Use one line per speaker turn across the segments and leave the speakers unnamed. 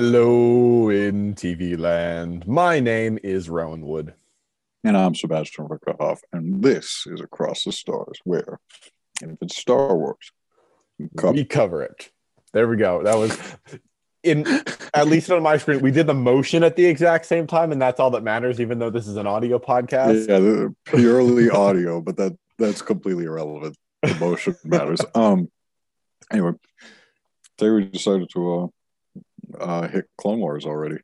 Hello in TV land. My name is Rowan Wood.
And I'm Sebastian Rickerhoff, and this is Across the Stars, where if it's Star Wars, we cover-
We cover it. There we go. That was in at least on my screen. We did the motion at the exact same time, and that's all that matters, even though this is an audio podcast.
yeah, purely audio, but that that's completely irrelevant. The motion matters. Um, anyway, today we decided to uh, uh hit Clone Wars already.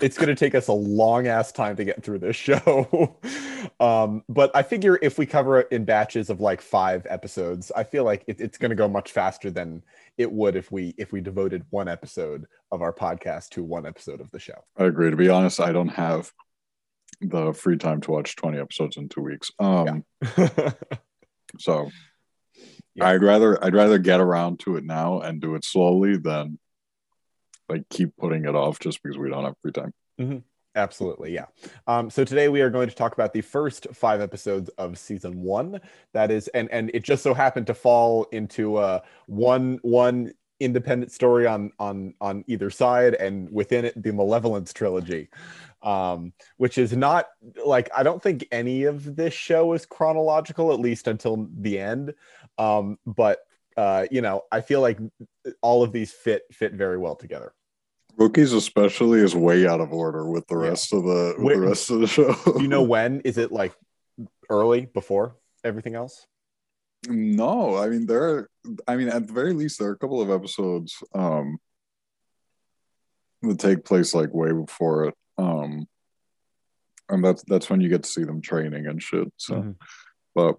It's going to take us a long ass time to get through this show. um, but I figure if we cover it in batches of like five episodes, I feel like it, it's going to go much faster than it would if we if we devoted one episode of our podcast to one episode of the show.
I agree. To be honest, I don't have the free time to watch 20 episodes in two weeks. Um, so
Yeah.
I'd rather I'd rather get around to it now and do it slowly than like keep putting it off just because we don't have free time.
Absolutely, yeah. Um, so today we are going to talk about the first five episodes of season one. That is, and and it just so happened to fall into uh, one one independent story on on on either side, and within it the Malevolence trilogy, um, which is not like I don't think any of this show is chronological, at least until the end. Um, but uh, you know, I feel like all of these fit fit very well together.
Rookies especially is way out of order with the
Yeah.
rest of the with
Wait,
the rest of the show.
Do you know when? Is it like early before everything else?
no, I mean there are I mean at the very least there are a couple of episodes um that take place like way before it. Um and that's that's when you get to see them training and shit. So
Mhm.
but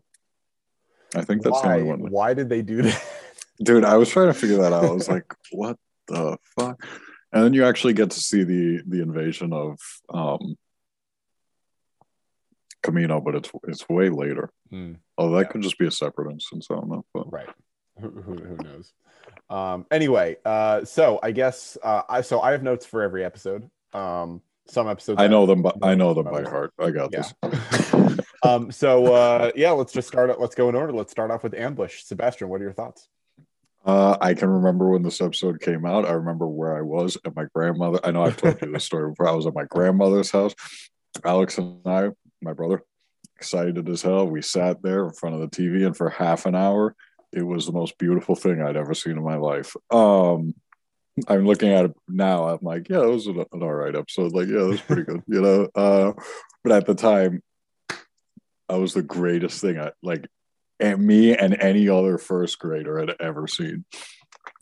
I think that's the only one.
Why did they do that?
Dude, I was trying to figure that out. I was like, what the fuck? And then you actually get to see the the invasion of um Kamino, but it's it's way later. Oh, that
Yeah.
could just be a separate instance. I don't know. But
Right. Who, who, who knows? Um, anyway, uh, so I guess uh, I so I have notes for every episode. Um, some episodes
I know them. By, I know
know
them by heart. I got
Yeah.
this.
Um, so uh, yeah, let's just start. Let's go in order. Let's start off with ambush. Sebastian, what are your thoughts?
Uh, I can remember when this episode came out. I remember where I was at my grandmother. I know I've told you this story before. I was at my grandmother's house. Alex and I, my brother, excited as hell. We sat there in front of the TV, and for half an hour, it was the most beautiful thing I'd ever seen in my life. Um, I'm looking at it now. I'm like, yeah, it was an, an all right episode. Like, yeah, it was pretty good, you know. Uh, but at the time, that was the greatest thing I like. And me and any other first grader had ever seen.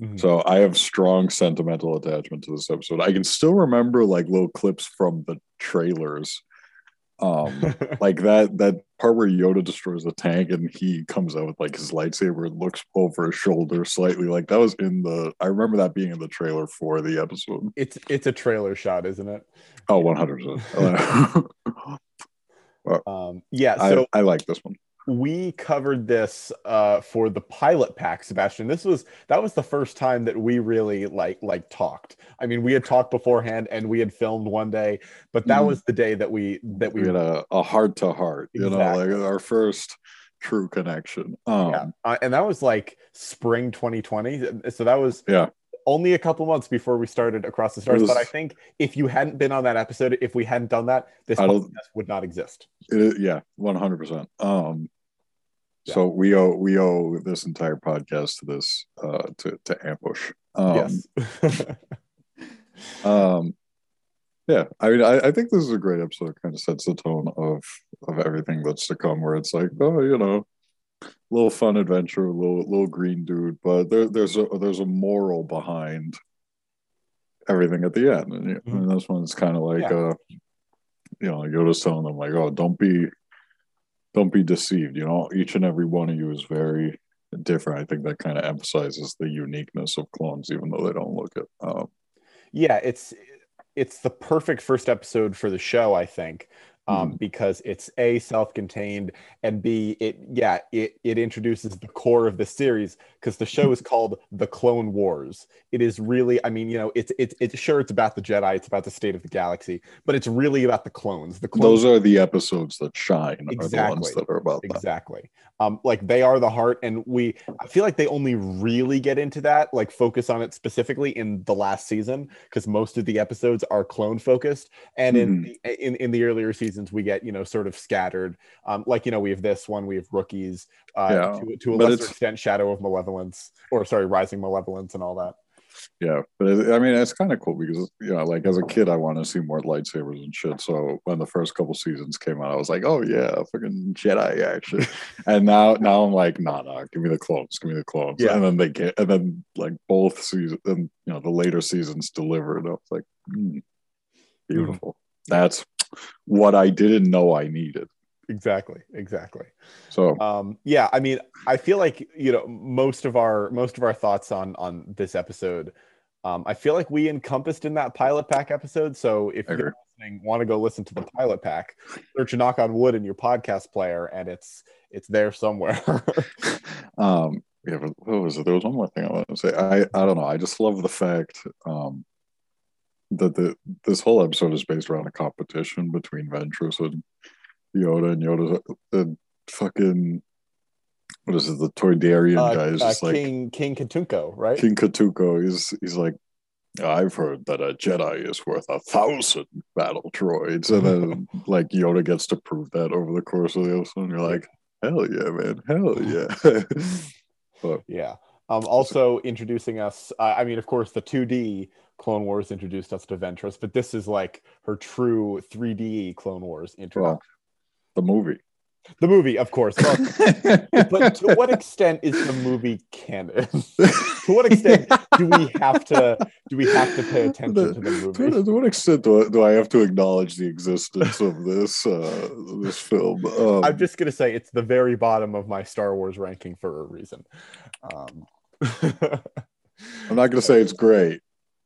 Mhm.
So I have strong sentimental attachment to this episode. I can still remember like little clips from the trailers. Um like that that part where Yoda destroys the tank and he comes out with like his lightsaber and looks over his shoulder slightly. Like that was in the I remember that being in the trailer for the episode.
it's it's a trailer shot, isn't it?
Oh, 100 percent
Um, yeah. So
I like this one.
we covered this uh, for the pilot pack, Sebastian. This was that was the first time that we really like like talked. I mean, we had talked beforehand and we had filmed one day, but that
Mhm.
was the day that we that
We
we
had a, a heart to heart, you
Exactly.
know, like our first true connection. Um
yeah. Uh, and that was like spring 2020. So that was
Yeah.
Only a couple months before we started Across the Stars.
was-
but I think if you hadn't been on that episode, if we hadn't done that, this podcast would not exist.
It yeah, one hundred percent. Um, so we owe we owe this entire podcast to this uh to to ambush. Um,
yes.
Um, yeah, I mean, I, I think this is a great episode. It kind of sets the tone of of everything that's to come. Where it's like, oh, you know, little fun adventure, little little green dude, but there, there's a there's a moral behind everything at the end, and, and this one's kind of like,
Yeah.
uh, you know, Yoda's telling them like, oh, don't be don't be deceived. You know, each and every one of you is very different. I think that kind of emphasizes the uniqueness of clones, even though they don't look it. Um,
yeah it's it's the perfect first episode for the show i think um,
Mhm.
because it's a self-contained and b it yeah it it introduces the core of the series because the show is called the Clone Wars. It is really, I mean, you know, it's it's it's sure it's about the Jedi, it's about the state of the galaxy, but it's really about the clones. The clones
Those are the episodes that shine, are the ones
Exactly.
that are about that.
exactly um like they are the heart and we i feel like they only really get into that like focus on it specifically in the last season because most of the episodes are clone focused and in,
Mm-hmm.
the, in in the earlier seasons we get you know sort of scattered um like you know we have this one we have rookies uh
Yeah,
to, to a
but
lesser extent shadow of malevolence or sorry rising malevolence and all that
Yeah, but it, I mean, it's kind of cool because you know, like as a kid, I want to see more lightsabers and shit. So when the first couple seasons came out, I was like, "Oh yeah, fucking Jedi action!" and now, now I'm like, "Nah, nah, give me the clones, give me the clones."
Yeah.
And then they get, and then like both seasons, and you know, the later seasons delivered. I was like, mm, "Beautiful." That's what I didn't know I needed.
Exactly exactly.
So
um yeah i mean i feel like you know most of our most of our thoughts on on this episode um i feel like we encompassed in that pilot pack episode. So if you're listening want to go listen to the pilot pack search a knock on wood in your podcast player and it's it's there somewhere.
Um yeah but what was it? There was one more thing i want to say. I i don't know. I just love the fact um that the this whole episode is based around a competition between ventress and yoda and Yoda and fucking what is it the toydarian
uh,
guy is
uh,
just like
king king Katuunko right
king Katuunko he's he's like I've heard that a Jedi is worth a thousand battle droids, and then like Yoda gets to prove that over the course of the episode. And you're like, hell yeah, man, hell yeah. but
yeah um also introducing us uh, i mean of course the 2d clone wars introduced us to ventress but this is like her true 3d clone wars introduction
the movie.
the movie of course well, but to what extent is the movie canon? to what extent do we have to do we have to pay attention to the
To,
movie?
to what extent do I, do I have to acknowledge the existence of this uh, this film? Um,
I'm just gonna say it's the very bottom of my Star Wars ranking for a reason. Um,
I'm not going to say it's great.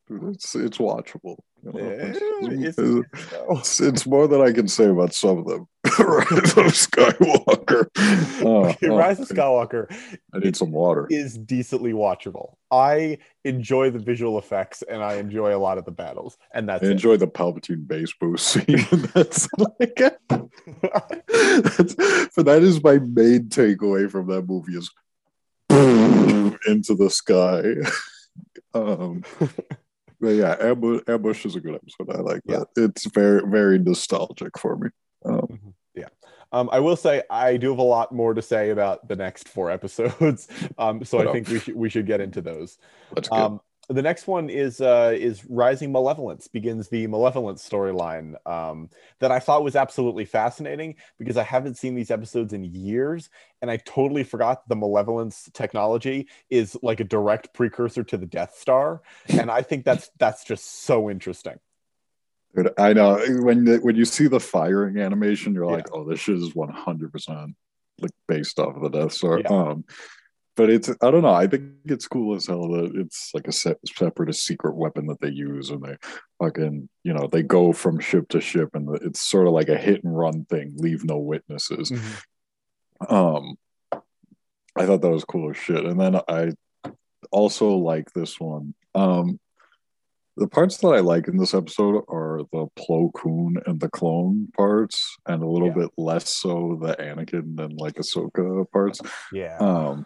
It's it's watchable. It's-
it's-
it's-
no.
It's, it's more than I can say about some of them. Rise of Skywalker. Oh,
Okay,
oh,
Rise of Skywalker
I need some water.
is decently watchable. I enjoy the visual effects and I enjoy a lot of the battles, and that's
I
it.
enjoy the Palpatine bass boost scene. that's like that's, but that is my main takeaway from that movie is into the sky. um, but yeah, Ambush, Ambush is a good episode. I like
Yeah.
that. It's very very nostalgic for me. Um, Yeah.
Um, I will say I do have a lot more to say about the next four episodes. Um, so I think we should we should get into those.
that's good.
The next one is uh, is Rising Malevolence begins the Malevolence storyline um, that I thought was absolutely fascinating because I haven't seen these episodes in years and I totally forgot the Malevolence technology is like a direct precursor to the Death Star and I think that's that's just so interesting.
Dude, I know when the, when you see the firing animation, you're
Yeah.
like, "Oh, this shit is 100 percent like based off of the Death Star."
Yeah.
Um, but it's I don't know. I think it's cool as hell that it's like a se- separate, a secret weapon that they use, and they fucking you know they go from ship to ship, and it's sort of like a hit and run thing, leave no witnesses. Um, I thought that was cool as shit. And then I also like this one. Um, the parts that I like in this episode are the Plo Koon and the clone parts, and a little
Yeah.
bit less so the Anakin and like Ahsoka parts.
Yeah.
Um,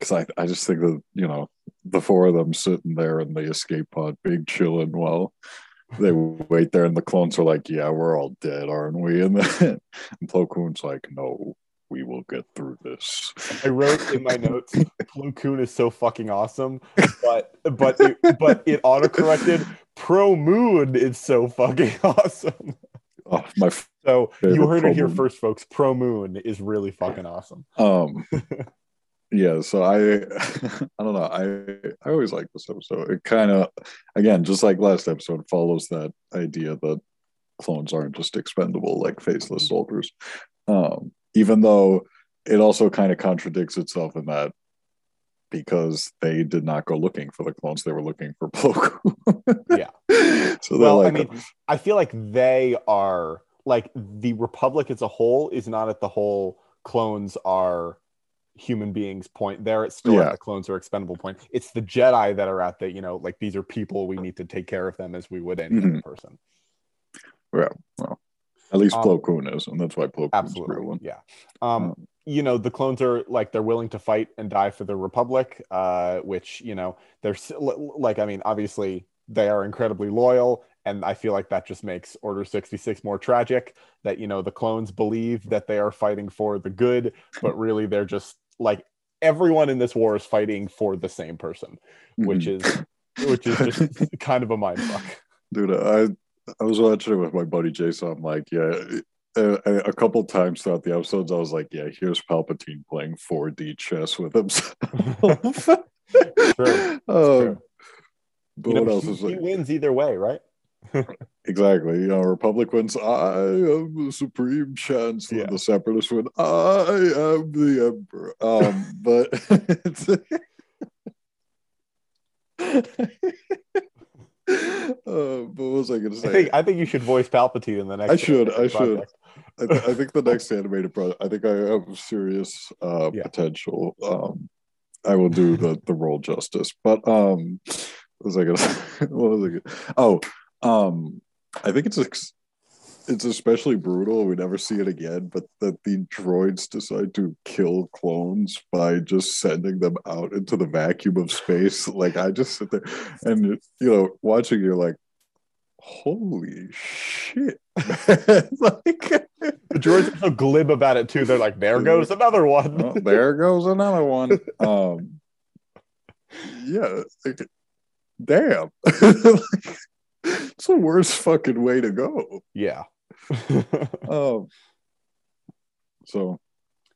because I, I just think that you know the four of them sitting there in the escape pod, big chilling while they wait there, and the clones are like, "Yeah, we're all dead, aren't we?" And then and Plo Koon's like, "No, we will get through this."
I wrote in my notes, Plo Koon is so fucking awesome, but but it, but it autocorrected. Pro Moon is so fucking awesome.
Oh, my
So you heard it here
Moon.
first, folks. Pro Moon is really fucking awesome.
um yeah so i i don't know i i always like this episode it kind of again just like last episode follows that idea that clones aren't just expendable like faceless soldiers um even though it also kind of contradicts itself in that because they did not go looking for the clones they were looking for Plo Koon.
Yeah.
so they're
Well, I mean, I feel like they are like the Republic as a whole is not at the whole clones are human beings point. There, it's still
Yeah.
at the clones are expendable point. It's the Jedi that are at the you know like these are people we need to take care of them as we would any other
Mhm.
person.
Yeah, well, at least
Um,
Plo Koon is, and that's why Plo Koon's a real one.
yeah. Um,
Um,
you know the clones are like they're willing to fight and die for the republic uh which you know they're like i mean obviously they are incredibly loyal and i feel like that just makes order 66 more tragic that you know the clones believe that they are fighting for the good but really they're just like everyone in this war is fighting for the same person which
mhm.
is which is just kind of a mind fuck.
Dude i i was watching it with my buddy jason. I'm like yeah a, a couple times throughout the episodes i was like yeah here's palpatine playing 4d chess with himself.
True.
Um, but
you know,
what else
he,
is
he wins either way right
exactly you know republic wins i am the supreme chancellor
Yeah.
the separatist win i am the emperor um but uh, but what was i gonna say
I think I think you should voice Palpatine in the next.
I should, I should. I, th- I think the next animated project. I think I have serious uh,
Yeah.
potential. Um, I will do the the role justice. But um, what was I gonna? say? what was I gonna? Oh, um, I think it's ex- it's especially brutal. We never see it again. But that the droids decide to kill clones by just sending them out into the vacuum of space. Like I just sit there and you know watching. You're like. Holy shit! like,
The droids are so glib about it too. They're like, "There goes another one."
oh, there goes another one. Um, yeah, like, damn, it's the worst fucking way to go.
yeah.
Um, so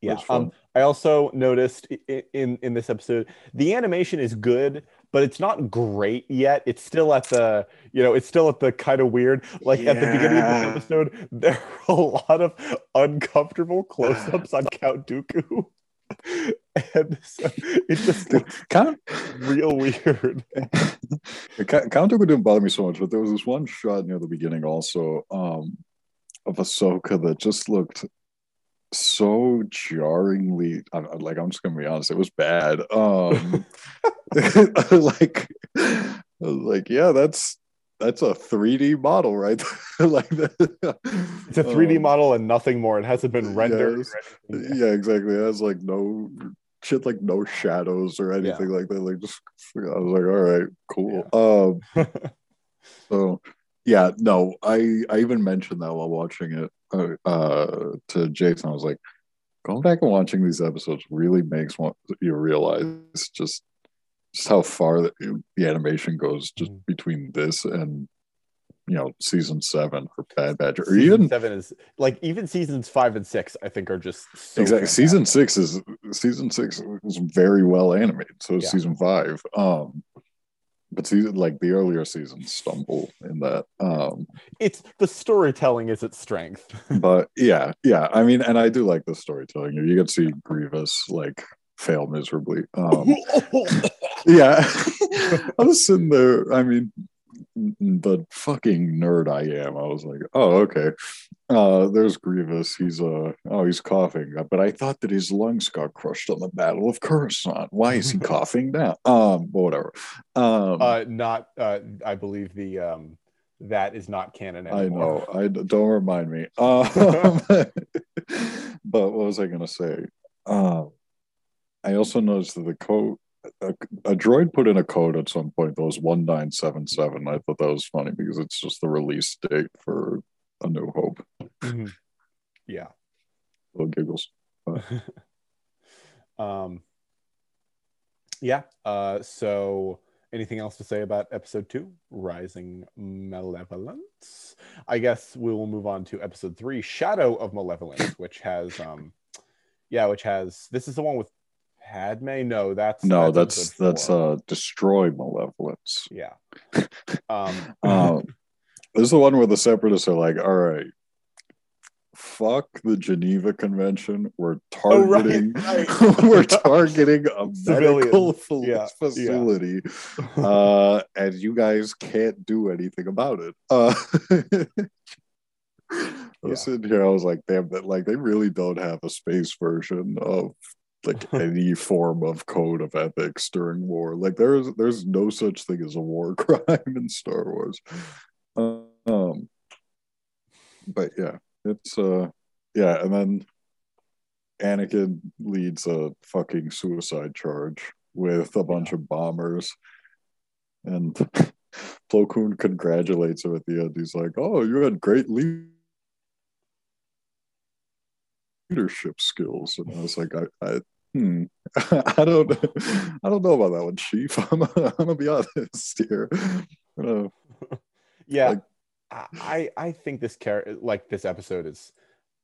yeah. Um, I also noticed in in this episode the animation is good, but it's not great yet. It's still at the you know it's still at the kind of weird. Like at the beginning of the episode, there are a lot of uncomfortable close-ups on Count Dooku, and so it just looks
Count
real weird.
Dooku didn't bother me so much, but there was this one shot near the beginning also um, of Ahsoka that just looked so jarringly. I'm- like I'm just gonna be honest, it was bad. Um, like, I was like, yeah, that's that's a 3D model, right? like, that.
It's a 3D
Um,
model and nothing more. It hasn't been rendered. anything.
Yeah, exactly. It has like no shit, like no shadows or anything like that. Like, just I was like, all right, cool. Um, so yeah, no, I I even mentioned that while watching it uh, uh, to Jason. I was like, going back and watching these episodes really makes one, you realize just just how far the, the animation goes just
Mhm.
between this and you know season seven for Bad Badger or
Season
even
seven is like even seasons five and six. I think are just so
exactly
fantastic.
season six is season six is very well animated so
Yeah.
season five um but season like the earlier seasons stumble in that um
It's the storytelling is its strength.
but yeah yeah i mean and i do like the storytelling you get to see grievous like fail miserably um yeah i was sitting there i mean the fucking nerd i am i was like oh okay uh there's grievous he's uh oh he's coughing but i thought that his lungs got crushed on the battle of coruscant why is he coughing now um but whatever um
uh, not. Uh, I believe the um, that is not canon
I know. I don't remind me. Um, but what was I going to say? Um, I also noticed that the code, a, a droid put in a code at some point that was one nine seven seven. I thought that was funny because it's just the release date for A New Hope.
Mhm. Yeah.
Little giggles.
Um. Yeah. Uh. So. Anything else to say about episode two, Rising Malevolence? I guess we will move on to episode three, Shadow of Malevolence, which has, um, yeah, which has. This is the one with Padme. No, that's
No, that's
episode
that's uh destroy malevolence.
yeah. Um.
Um, this is the one where the separatists are like, all right, fuck the Geneva Convention. We're
Oh, right,
targeting,
right.
we're targeting a medical
Yeah, yeah.
facility, uh, and you guys can't do anything about it. Uh, I was
Yeah.
sitting here, I was like, damn, that like they really don't have a space version of like any form of code of ethics during war. Like there's there's no such thing as a war crime in Star Wars. Um, but yeah, it's uh, yeah, and then Anakin leads a fucking suicide charge with a bunch of bombers, and Plo Koon congratulates him at the end. He's like, "Oh, you had great lead." leadership skills and i was like i, I hmm. I don't i don't know about that one chief. I'm, I'm gonna be honest here. Uh,
yeah.
Like-
I- i think this character like this episode is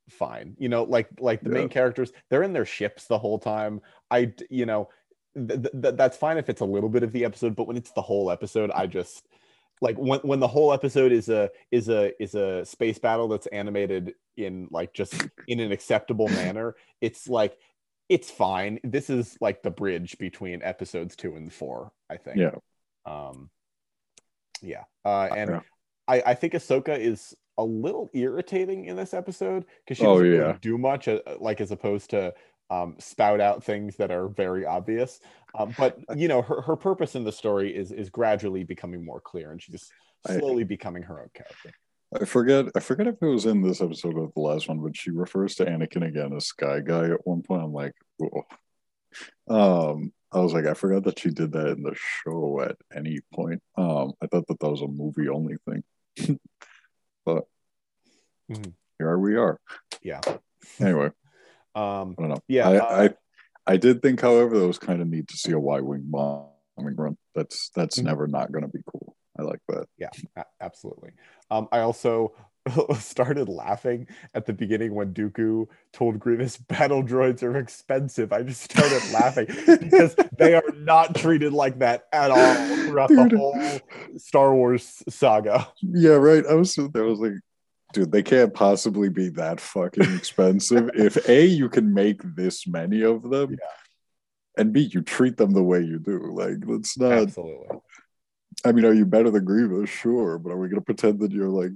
fine. You know like like the main characters they're in their ships the whole time. I, you know th- th- that's fine if it's a little bit of the episode but when it's the whole episode i just like when when the whole episode is a is a is a space battle that's animated in like just in an acceptable manner it's like it's fine. This is like the bridge between episodes two and four i think.
Yeah.
Um yeah uh and
Yeah.
i i think ahsoka is a little irritating in this episode because she
Oh,
doesn't
yeah.
really do much uh, like as opposed to um spout out things that are very obvious. Um, but you know her, her purpose in the story is is gradually becoming more clear and she's
I-
slowly becoming her own character
i forget i forget if it was in this episode or the last one but she refers to anakin again as sky guy at one point i'm like Whoa. um i was like i forgot that she did that in the show at any point um i thought that that was a movie only thing but
Mhm.
here we are
yeah
anyway
um
I don't know.
Yeah,
I,
uh,
I I did think, however, that was kind of neat to see a Y wing bombing run. That's that's
Mhm.
never not going to be. I like that.
yeah absolutely um i also started laughing at the beginning when dooku told grievous battle droids are expensive i just started laughing because they are not treated like that at all throughout
Dude.
the whole star wars saga
Yeah, right. I was there. I was like, dude, they can't possibly be that fucking expensive. if a you can make this many of them,
Yeah.
and b you treat them the way you do. Like, let's not.
absolutely
I mean, are you better than Grievous? Sure, but are we going to pretend that you're like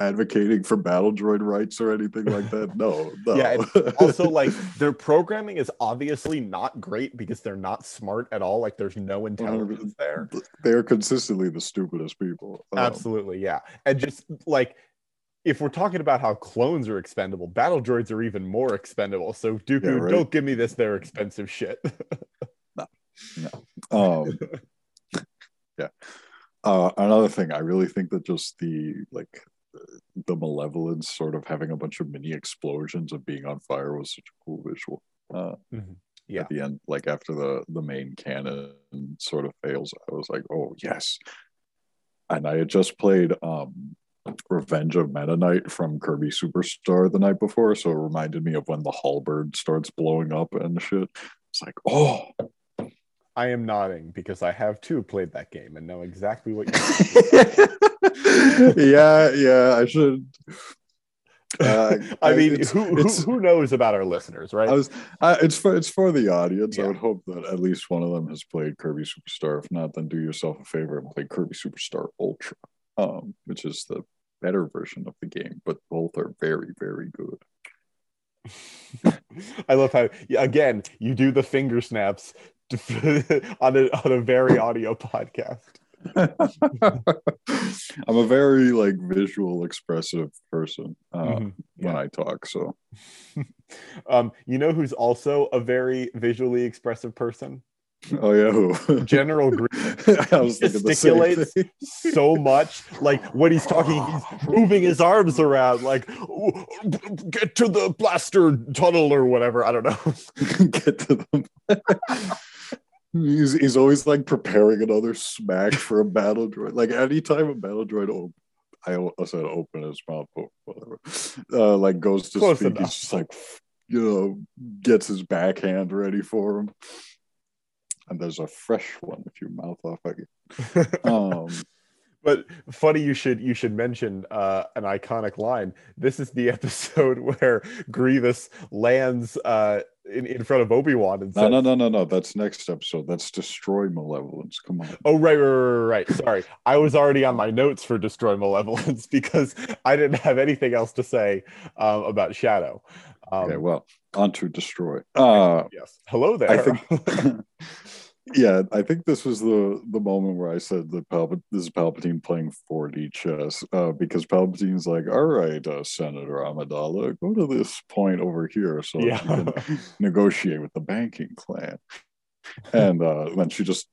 advocating for battle droid rights or anything like that? No, no.
Yeah, also like their programming is obviously not great because they're not smart at all like there's no intelligence there
they're consistently the stupidest people. Um,
Absolutely, yeah. And just like if we're talking about how clones are expendable, battle droids are even more expendable. So Dooku,
Yeah, right.
don't give me this they're expensive shit. No. no.
Um, yeah. Uh, another thing, I really think that just the like the malevolence, sort of having a bunch of mini explosions of being on fire, was such a cool visual. Uh,
Mhm. Yeah.
At the end, like after the the main cannon sort of fails, I was like, oh yes. And I had just played um Revenge of Meta Knight from Kirby Superstar the night before, so it reminded me of when the Halberd starts blowing up and shit. It's like, oh,
I am nodding because I have too played that game and know exactly what you're
yeah, yeah, I should. Uh,
I mean,
it's-
who, who
it's-
who knows about our listeners, right?
I was, it's for it's for the audience. I would hope that at least one of them has played Kirby Superstar. If not, then do yourself a favor and play Kirby Superstar Ultra, um, which is the better version of the game. But both are very, very good.
I love how again you do the finger snaps on a on a very audio podcast.
I'm a very like visual, expressive person uh,
Mhm,
when
yeah.
I talk. So
Um, you know who's also a very visually expressive person?
oh yeah, who?
General Green.
I was
He
the
gesticulates so much. Like when he's talking, he's moving his arms around, like "Oh, get to the blaster tunnel or whatever. I don't know.
get to them. He's, he's always like preparing another smack for a battle droid. Like anytime a battle droid op- I, I said open his mouth, whatever. Uh, like goes to
Close
speak,
enough.
he's just like you know, gets his backhand ready for him. And there's a fresh one if you mouth off again. Um
But funny you should you should mention uh, an iconic line. This is the episode where Grievous lands uh, in, in front of Obi-Wan and
No,
says,
no, no, no, no. That's next episode. That's destroy malevolence. Come on.
Oh right, right, right, right, right. Sorry, I was already on my notes for destroy malevolence because I didn't have anything else to say um, about Shadow. Um,
okay, well, on to destroy. Uh,
yes. Hello there.
I think, yeah, I think this was the the moment where I said that Palpat- this is Palpatine playing 4D chess uh, because Palpatine's like, all right, uh, Senator Amidala, go to this point over here so that you can negotiate with the banking clan. And uh, then she just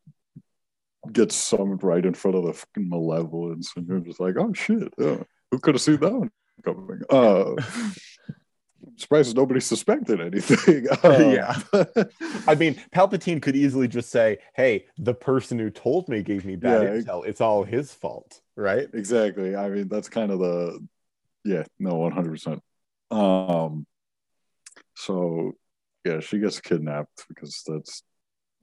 gets summoned right in front of the fucking malevolence, and you're just like, oh shit, uh, who could have seen that one coming? Surprised nobody suspected anything. Um,
Yeah. I mean, Palpatine could easily just say, "Hey, the person who told me gave me bad
Yeah.
intel. It's all his fault." Right?
exactly. I mean, that's kind of the yeah, no, one hundred percent. Um, so yeah, she gets kidnapped because that's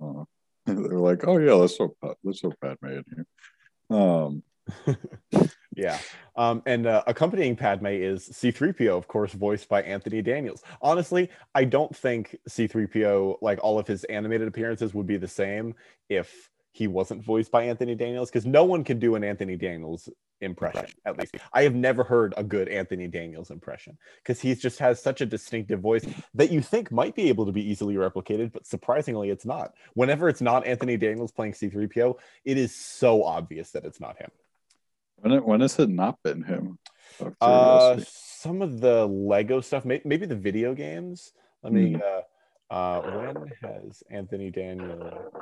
uh, they're like, oh yeah, let's throw let's throw Padme in here. Um,
Yeah. Um, and uh, accompanying Padme is C3PO, of course, voiced by Anthony Daniels. Honestly, I don't think C3PO, like all of his animated appearances, would be the same if he wasn't voiced by Anthony Daniels, because no one can do an Anthony Daniels impression, at least. I have never heard a good Anthony Daniels impression because he just has such a distinctive voice that you think might be able to be easily replicated, but surprisingly, it's not. Whenever it's not Anthony Daniels playing C3PO, it is so obvious that it's not him.
When when has it not been him?
Uh, some of the Lego stuff, may- maybe the video games. Let me. Uh, uh, when has Anthony Daniel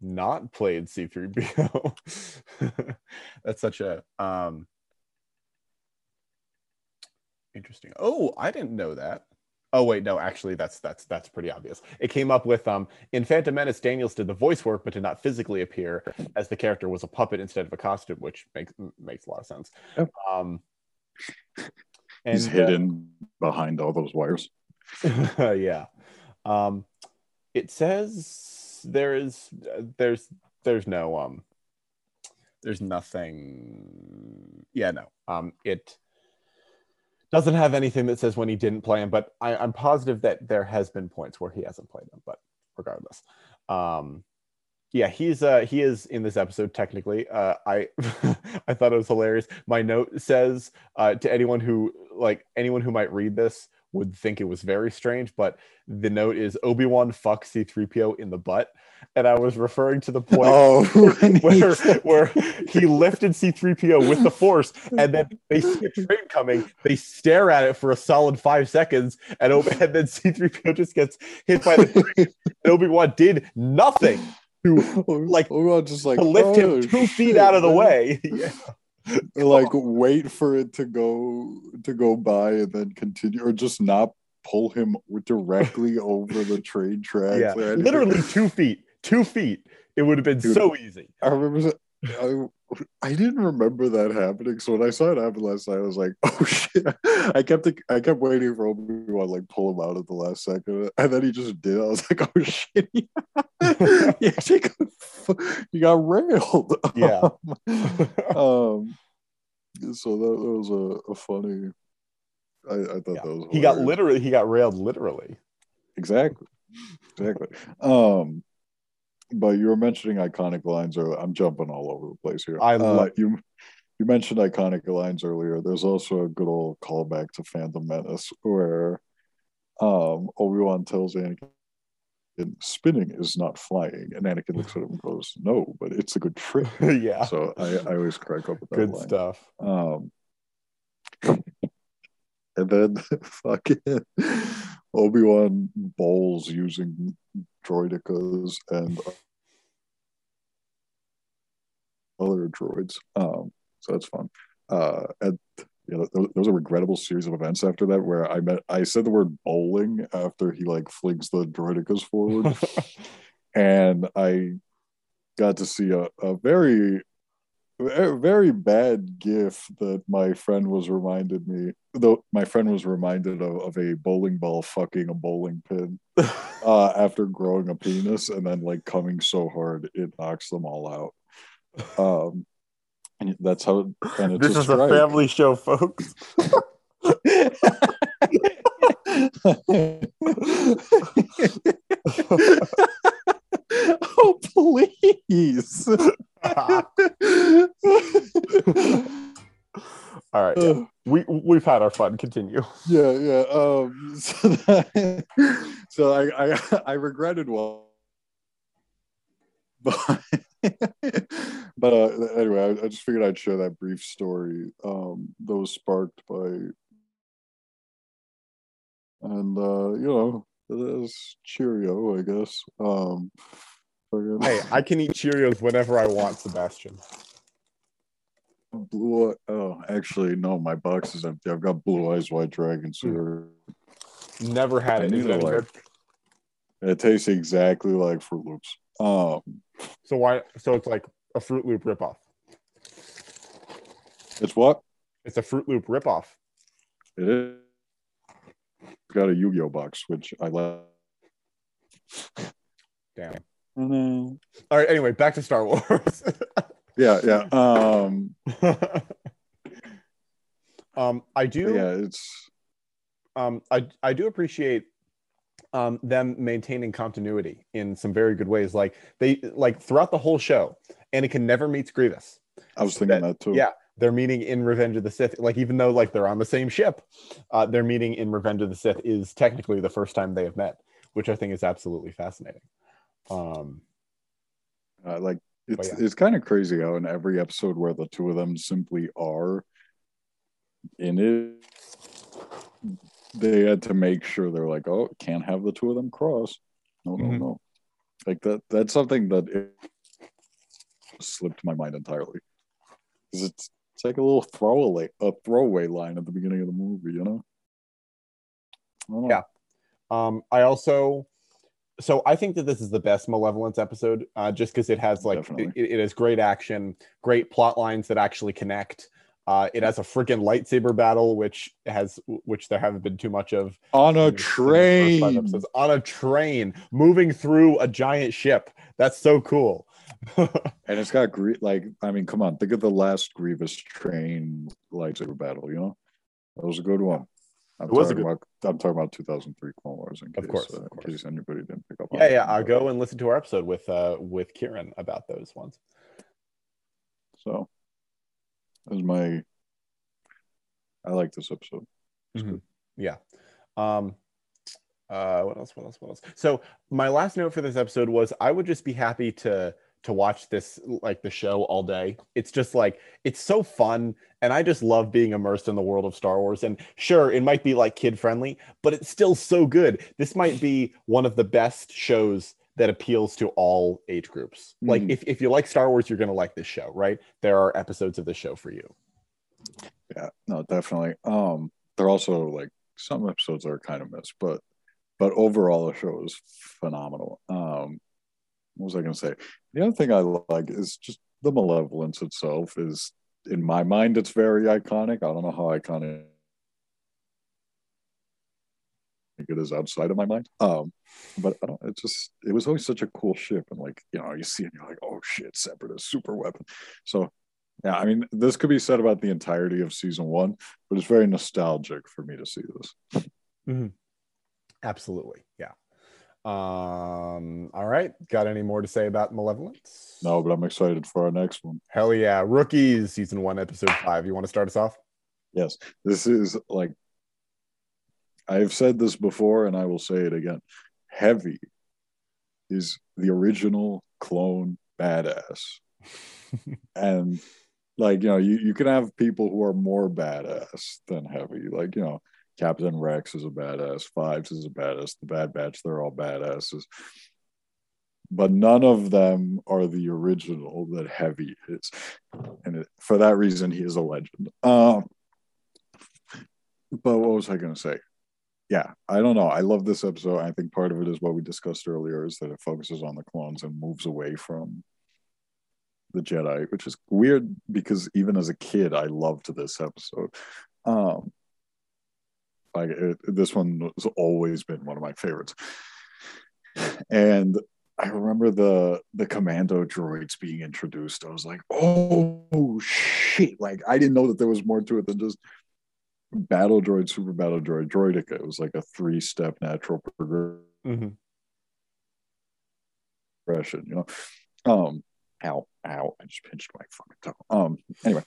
not played C3PO? That's such a um interesting. Oh, I didn't know that. Oh wait, no, actually, that's that's that's pretty obvious. It came up with um in Phantom Menace, Daniels did the voice work, but did not physically appear as the character was a puppet instead of a costume, which makes makes a lot of sense.
Yep.
Um,
He's
uh,
hidden behind all those wires.
yeah. Um, it says there is there's there's no um there's nothing. Yeah, no. Um, it doesn't have anything that says when he didn't play him, but I, I'm positive that there has been points where he hasn't played him. But regardless, um, yeah, he's uh he is in this episode technically. Uh, I I thought it was hilarious. My note says uh, to anyone who like anyone who might read this would think it was very strange, but the note is Obi Wan fucks C-3PO in the butt, and I was referring to the point
Oh,
where where he lifted C-3PO with the force, and then they see a train coming, they stare at it for a solid five seconds, and, Obi- and then C-3PO just gets hit by the train, and Obi-Wan did nothing to, like,
Obi-Wan just like
to lift
"Oh,
him two
shit,
feet out of the
man."
way. Yeah.
like wait for it to go to go by and then continue or just not pull him directly over the train tracks
Yeah, literally two feet, two feet. It would have been
Dude.
so easy.
i remember I, I didn't remember that happening. So when i saw it happen last night i was like oh shit. I kept i kept waiting for obi-wan to like pull him out at the last second. And then he just did. I was like oh shit. Yeah he got, he got railed.
Yeah.
um so that, that was a, a funny I, I thought
Yeah.
that was
he got literally, he got railed literally.
exactly. Exactly. Um but you were mentioning iconic lines earlier. I'm jumping all over the place here.
I
Uh,
love-
you you mentioned iconic lines earlier. There's also a good old callback to phantom menace where um obi-wan tells anakin spinning is not flying and anakin looks at him and goes no but it's a good trick.
Yeah,
so i i always crack up with that
good
line.
stuff.
Um, and then fucking Obi Wan bowls using droidekas and other droids. Um, so that's fun. Uh, and you know, there, was a regrettable series of events after that where I met. I said the word bowling after he like flings the droidekas forward, and I got to see a, a very very bad gif that my friend was reminded me though my friend was reminded of, of a bowling ball fucking a bowling pin uh, after growing a penis and then like coming so hard it knocks them all out um and that's how and it's
this is a family show, folks.
please.
All right. Yeah. We we've had our fun. Continue.
yeah, yeah. Um, so, that, so I, I I regretted one, but but uh, anyway, I, I just figured I'd share that brief story um, that was sparked by, and uh, you know, that's Cheerio, I guess. Um, fucking-
Hey, I can eat Cheerios whenever I want, Sebastian.
Blue. Oh, actually, no. My box is empty. I've got Blue Eyes White Dragon cereal.
Never had
I
it. Is
need
it
a like- It tastes exactly like Froot Loops. Um,
So why? So it's like a Froot Loop ripoff.
it's what
It's a Froot Loop ripoff.
it is. Got a Yu-Gi-Oh box, which I love.
Damn.
Mm-hmm.
All right. Anyway, back to Star Wars.
Yeah, yeah. Um,
um, I do.
yeah, it's
um, I I do appreciate um, them maintaining continuity in some very good ways. Like they like throughout the whole show, Anakin never meets Grievous.
I was thinking that too.
Yeah, they're meeting in Revenge of the Sith. Like even though like they're on the same ship, uh, their meeting in Revenge of the Sith is technically the first time they have met, which I think is absolutely fascinating. Um,
Uh, like it's
yeah.
it's kind of crazy how in every episode where the two of them simply are in it, they had to make sure they're like, oh, can't have the two of them cross. No, no,
Mhm.
no. Like that. That's something that it slipped my mind entirely. 'Cause it's it's like a little throwaway a throwaway line at the beginning of the movie, you know. Know.
Yeah. Um, I also, so I think that this is the best Malevolence episode, uh, just because it has like it, it has great action, great plot lines that actually connect. Uh, it has a freaking lightsaber battle, which has which there haven't been too much of.
On a
in the- in the first five
train.
on a train, moving through a giant ship. That's so cool.
And it's got Grie- like I mean, come on, think of the last Grievous train lightsaber battle. You know, that was a good one. I'm
It was a
talking
good-
about I'm talking about 2003 Clone Wars. In
Of
case,
course,
uh,
of
in case anybody didn't pick up.
yeah, yeah. I'll go and listen to our episode with uh with Kieran about those ones.
So, was my. I like this episode. It's
Mhm.
good.
Yeah. Um uh what else what else what else so my last note for this episode was i would just be happy to to watch this like the show all day it's just like it's so fun and i just love being immersed in the world of star wars and sure it might be like kid friendly but it's still so good this might be one of the best shows that appeals to all age groups like
Mhm.
if, if you like star wars you're gonna like this show right there are episodes of the show for you
Yeah, no, definitely. Um, they're also like some episodes are kind of missed, but but overall the show is phenomenal. Um, what was I going to say? The other thing I like is just the malevolence itself. Is in my mind, it's very iconic. I don't know how iconic it is outside of my mind. Um, but I don't. It just it was always such a cool ship, and like you know, you see it, and you're like, oh shit, separatist super weapon. So yeah, I mean, this could be said about the entirety of season one, but it's very nostalgic for me to see this.
Absolutely. Yeah. Um, all right. Got any more to say about Malevolence?
No, but I'm excited for our next one.
Hell yeah. Rookies, season one, episode five. You want to start us off?
Yes, this is like I've said this before, and I will say it again. Heavy is the original clone badass, and like you know, you, you can have people who are more badass than Heavy. Like you know, Captain Rex is a badass, Fives is a badass, the Bad Batch, they're all badasses. But none of them are the original that Heavy is, and it, for that reason, he is a legend. Um, but what was I going to say? Yeah, I don't know. I love this episode. I think part of it is what we discussed earlier is that it focuses on the clones and moves away from the Jedi, which is weird because even as a kid, I loved this episode. Um, like it, this one has always been one of my favorites, and I remember the the commando droids being introduced. I was like, oh shit! Like I didn't know that there was more to it than just Battle Droid, Super Battle Droid, Droideka. It was like a three step natural progression,
Mhm.
you know. Um, ow, ow, I just pinched my fucking toe. Um, anyway,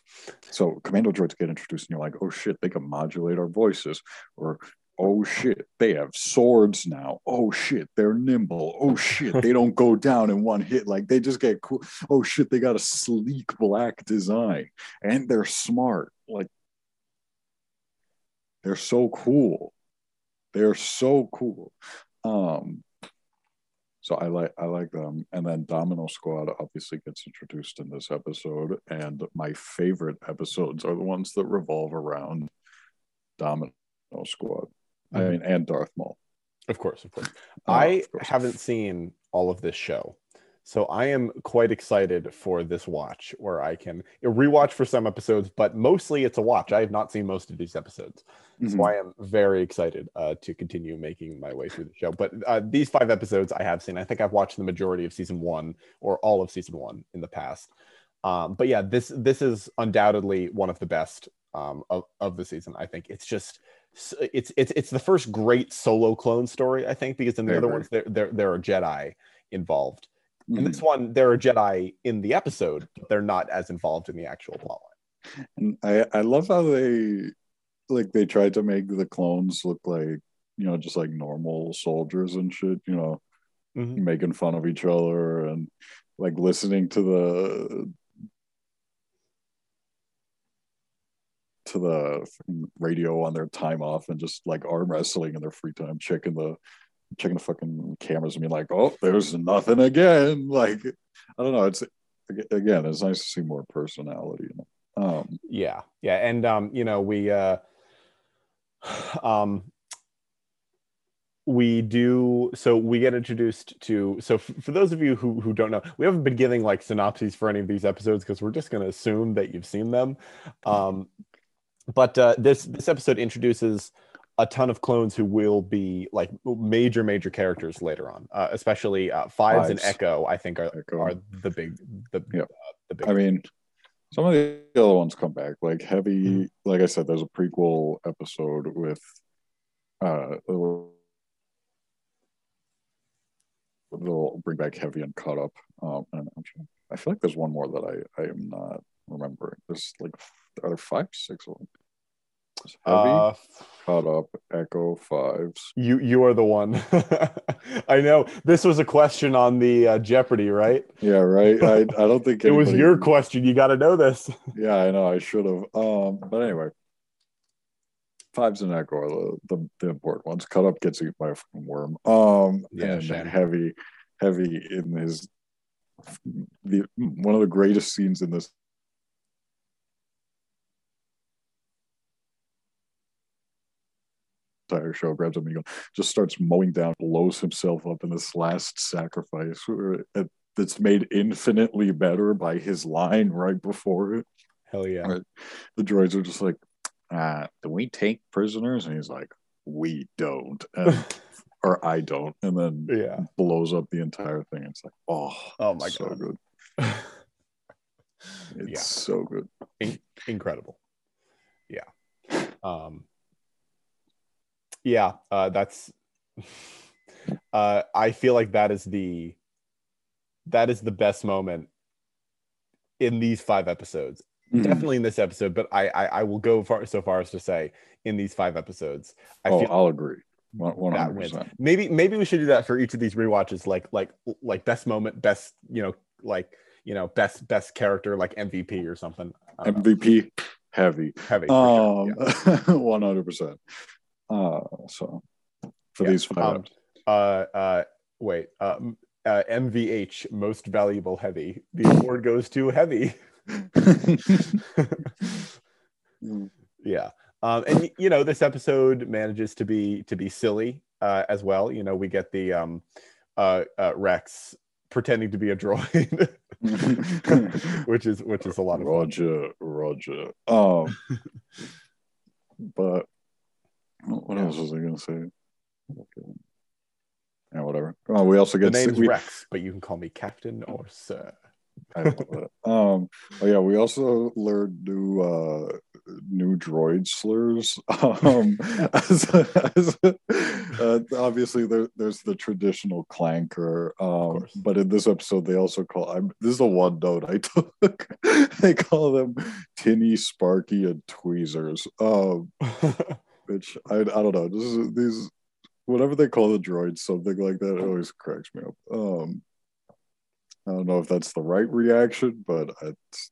so Commando droids get introduced, and you're like, oh shit, they can modulate our voices, or oh shit, they have swords now. Oh shit, they're nimble. Oh shit, they don't go down in one hit. Like they just get cool. Oh shit, they got a sleek black design, and they're smart. Like they're so cool. They're so cool. Um, so I like I like them. And then Domino Squad obviously gets introduced in this episode. And my favorite episodes are the ones that revolve around Domino Squad. I mean, and Darth Maul.
Of course, of course.
Uh,
I
of course.
haven't seen all of this show. So I am quite excited for this watch where I can rewatch for some episodes, but mostly it's a watch. I have not seen most of these episodes. So
Mhm.
I am very excited uh, to continue making my way through the show. But uh, these five episodes I have seen. I think I've watched the majority of season one or all of season one in the past. Um, but yeah, this this is undoubtedly one of the best um, of, of the season. I think it's just it's it's it's the first great solo clone story. I think because in the
I
other ones there there there are Jedi involved. In
Mhm.
this one, there are Jedi in the episode, but they're not as involved in the actual plotline.
And I I love how they like they tried to make the clones look like you know just like normal soldiers and shit. You know,
Mhm.
making fun of each other and like listening to the to the radio on their time off and just like arm wrestling in their free time, checking the checking the fucking cameras and being like, oh, there's nothing again. Like, I don't know. It's again, it's nice to see more personality. You know? Um,
yeah yeah and um you know we uh um we do so we get introduced to so f- for those of you who who don't know we haven't been giving like synopses for any of these episodes because we're just going to assume that you've seen them um but uh this this episode introduces a ton of clones who will be like major major characters later on uh, especially uh fives, and echo i think are
Echo.
are the big the,
Yeah.
uh, the big
I mean, some of the other ones come back. Like Hevy,
Mhm.
like I said, there's a prequel episode with uh they'll bring back Hevy and Cutup. Um and I'm sure, I feel like there's one more that I, I am not remembering. There's like are there five, six of them? Hevy,
uh
Cutup, echo fives.
You you are the one. I know this was a question on the uh, Jeopardy, right?
Yeah, right. I, I don't think
It was your question. You got to know this.
Yeah, I know. I should have. Um, but anyway, fives and echo are the, the, the important ones. Cutup gets eaten by a fucking worm. Um,
Yeah,
and
shame.
Hevy, Hevy in his the one of the greatest scenes in this. Entire show grabs him and he goes, just starts mowing down, blows himself up in this last sacrifice that's made infinitely better by his line right before it
Hell yeah.
Right. the droids are just like, uh, do we take prisoners? And he's like, we don't. And, or I don't. And then
Yeah.
blows up the entire thing. It's like, oh,
Oh my
so
God.
good. It's
Yeah.
so good.
Incredible. Yeah. Um. Yeah. Uh, that's. Uh, I feel like that is the. That is the best moment. In these five episodes,
Mhm.
definitely in this episode, but I, I I will go far so far as to say in these five episodes, I
oh,
feel
I'll agree. One
that
hundred
wins.
percent.
Maybe maybe we should do that for each of these rewatches, like like like best moment, best you know, like you know, best best character, like MVP or something. Don't know.
MVP Hevy.
Hevy. for sure, yeah.
Um, one hundred percent. Uh, so for
Yeah,
these five,
um, uh, uh, wait, uh, uh, MVH, most valuable Hevy. The award goes to Hevy. yeah. Um, and you know, this episode manages to be to be silly uh, as well. You know, we get the um, uh, uh, Rex pretending to be a droid, which is which is a lot of fun.
Roger, Roger. Um, but what
Yeah.
else was I going to say? Yeah, whatever. Oh, we also
The
get
name's
we,
Rex, but you can call me Captain or Sir.
I don't know that. Um, oh yeah, we also learned new uh new droid slurs. Um, as, as, uh, obviously, there, there's the traditional clanker, um, but in this episode, they also call. I'm, this is a one note I took. they call them Tinny, Sparky, and Tweezers. Um, which I, I don't know. This is, these whatever they call the droids, something like that, it always cracks me up. Um, I don't know if that's the right reaction, but it's,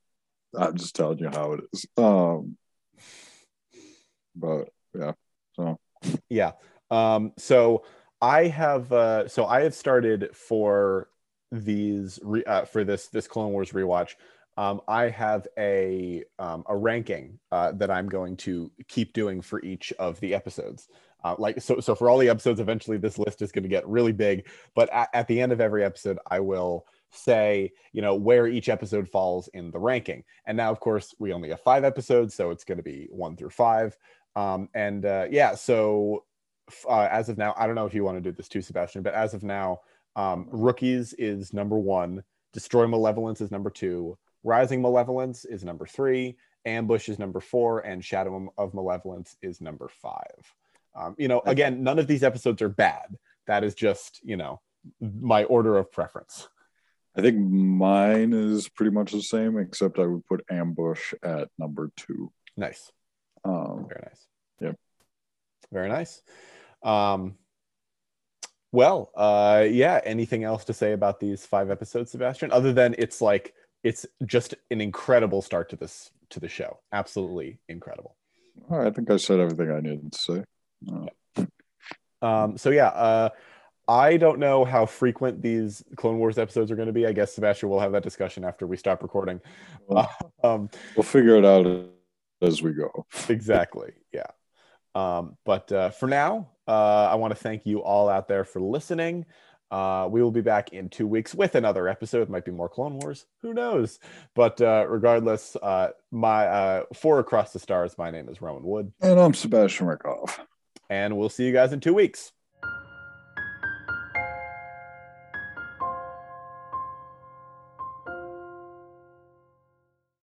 I'm just telling you how it is. Um, but yeah, so
yeah. Um, so I have uh, so I have started for these re- uh, for this this Clone Wars rewatch. Um, I have a um, a ranking uh, that I'm going to keep doing for each of the episodes. Uh, like so, so for all the episodes, eventually this list is going to get really big. But at, at the end of every episode, I will say, you know, where each episode falls in the ranking. And now, of course, we only have five episodes, so it's going to be one through five. Um, and uh, yeah, so uh, as of now, I don't know if you want to do this too, Sebastian, but as of now, um, Rookies is number one, Destroy Malevolence is number two, Rising Malevolence is number three, Ambush is number four, and Shadow of Malevolence is number five. Um, you know, again, none of these episodes are bad. That is just, you know, my order of preference.
I think mine is pretty much the same, except I would put Ambush at number two.
Nice.
Um,
Very nice.
Yep.
Very nice. Um, well, uh, yeah. Anything else to say about these five episodes, Sebastian? Other than it's like it's just an incredible start to this to the show. Absolutely incredible.
I think I said everything I needed to say. Uh,
um, so yeah, uh, I don't know how frequent these Clone Wars episodes are going to be. I guess Sebastian will have that discussion after we stop recording.
Well, um, we'll figure it out as we go.
exactly. Yeah. Um, but uh, for now, uh, I want to thank you all out there for listening. Uh, we will be back in two weeks with another episode. It might be more Clone Wars. Who knows? But uh, regardless, uh, my uh, for Across the Stars, my name is Rowan Wood.
And I'm Sebastian Rickoff.
And we'll see you guys in two weeks.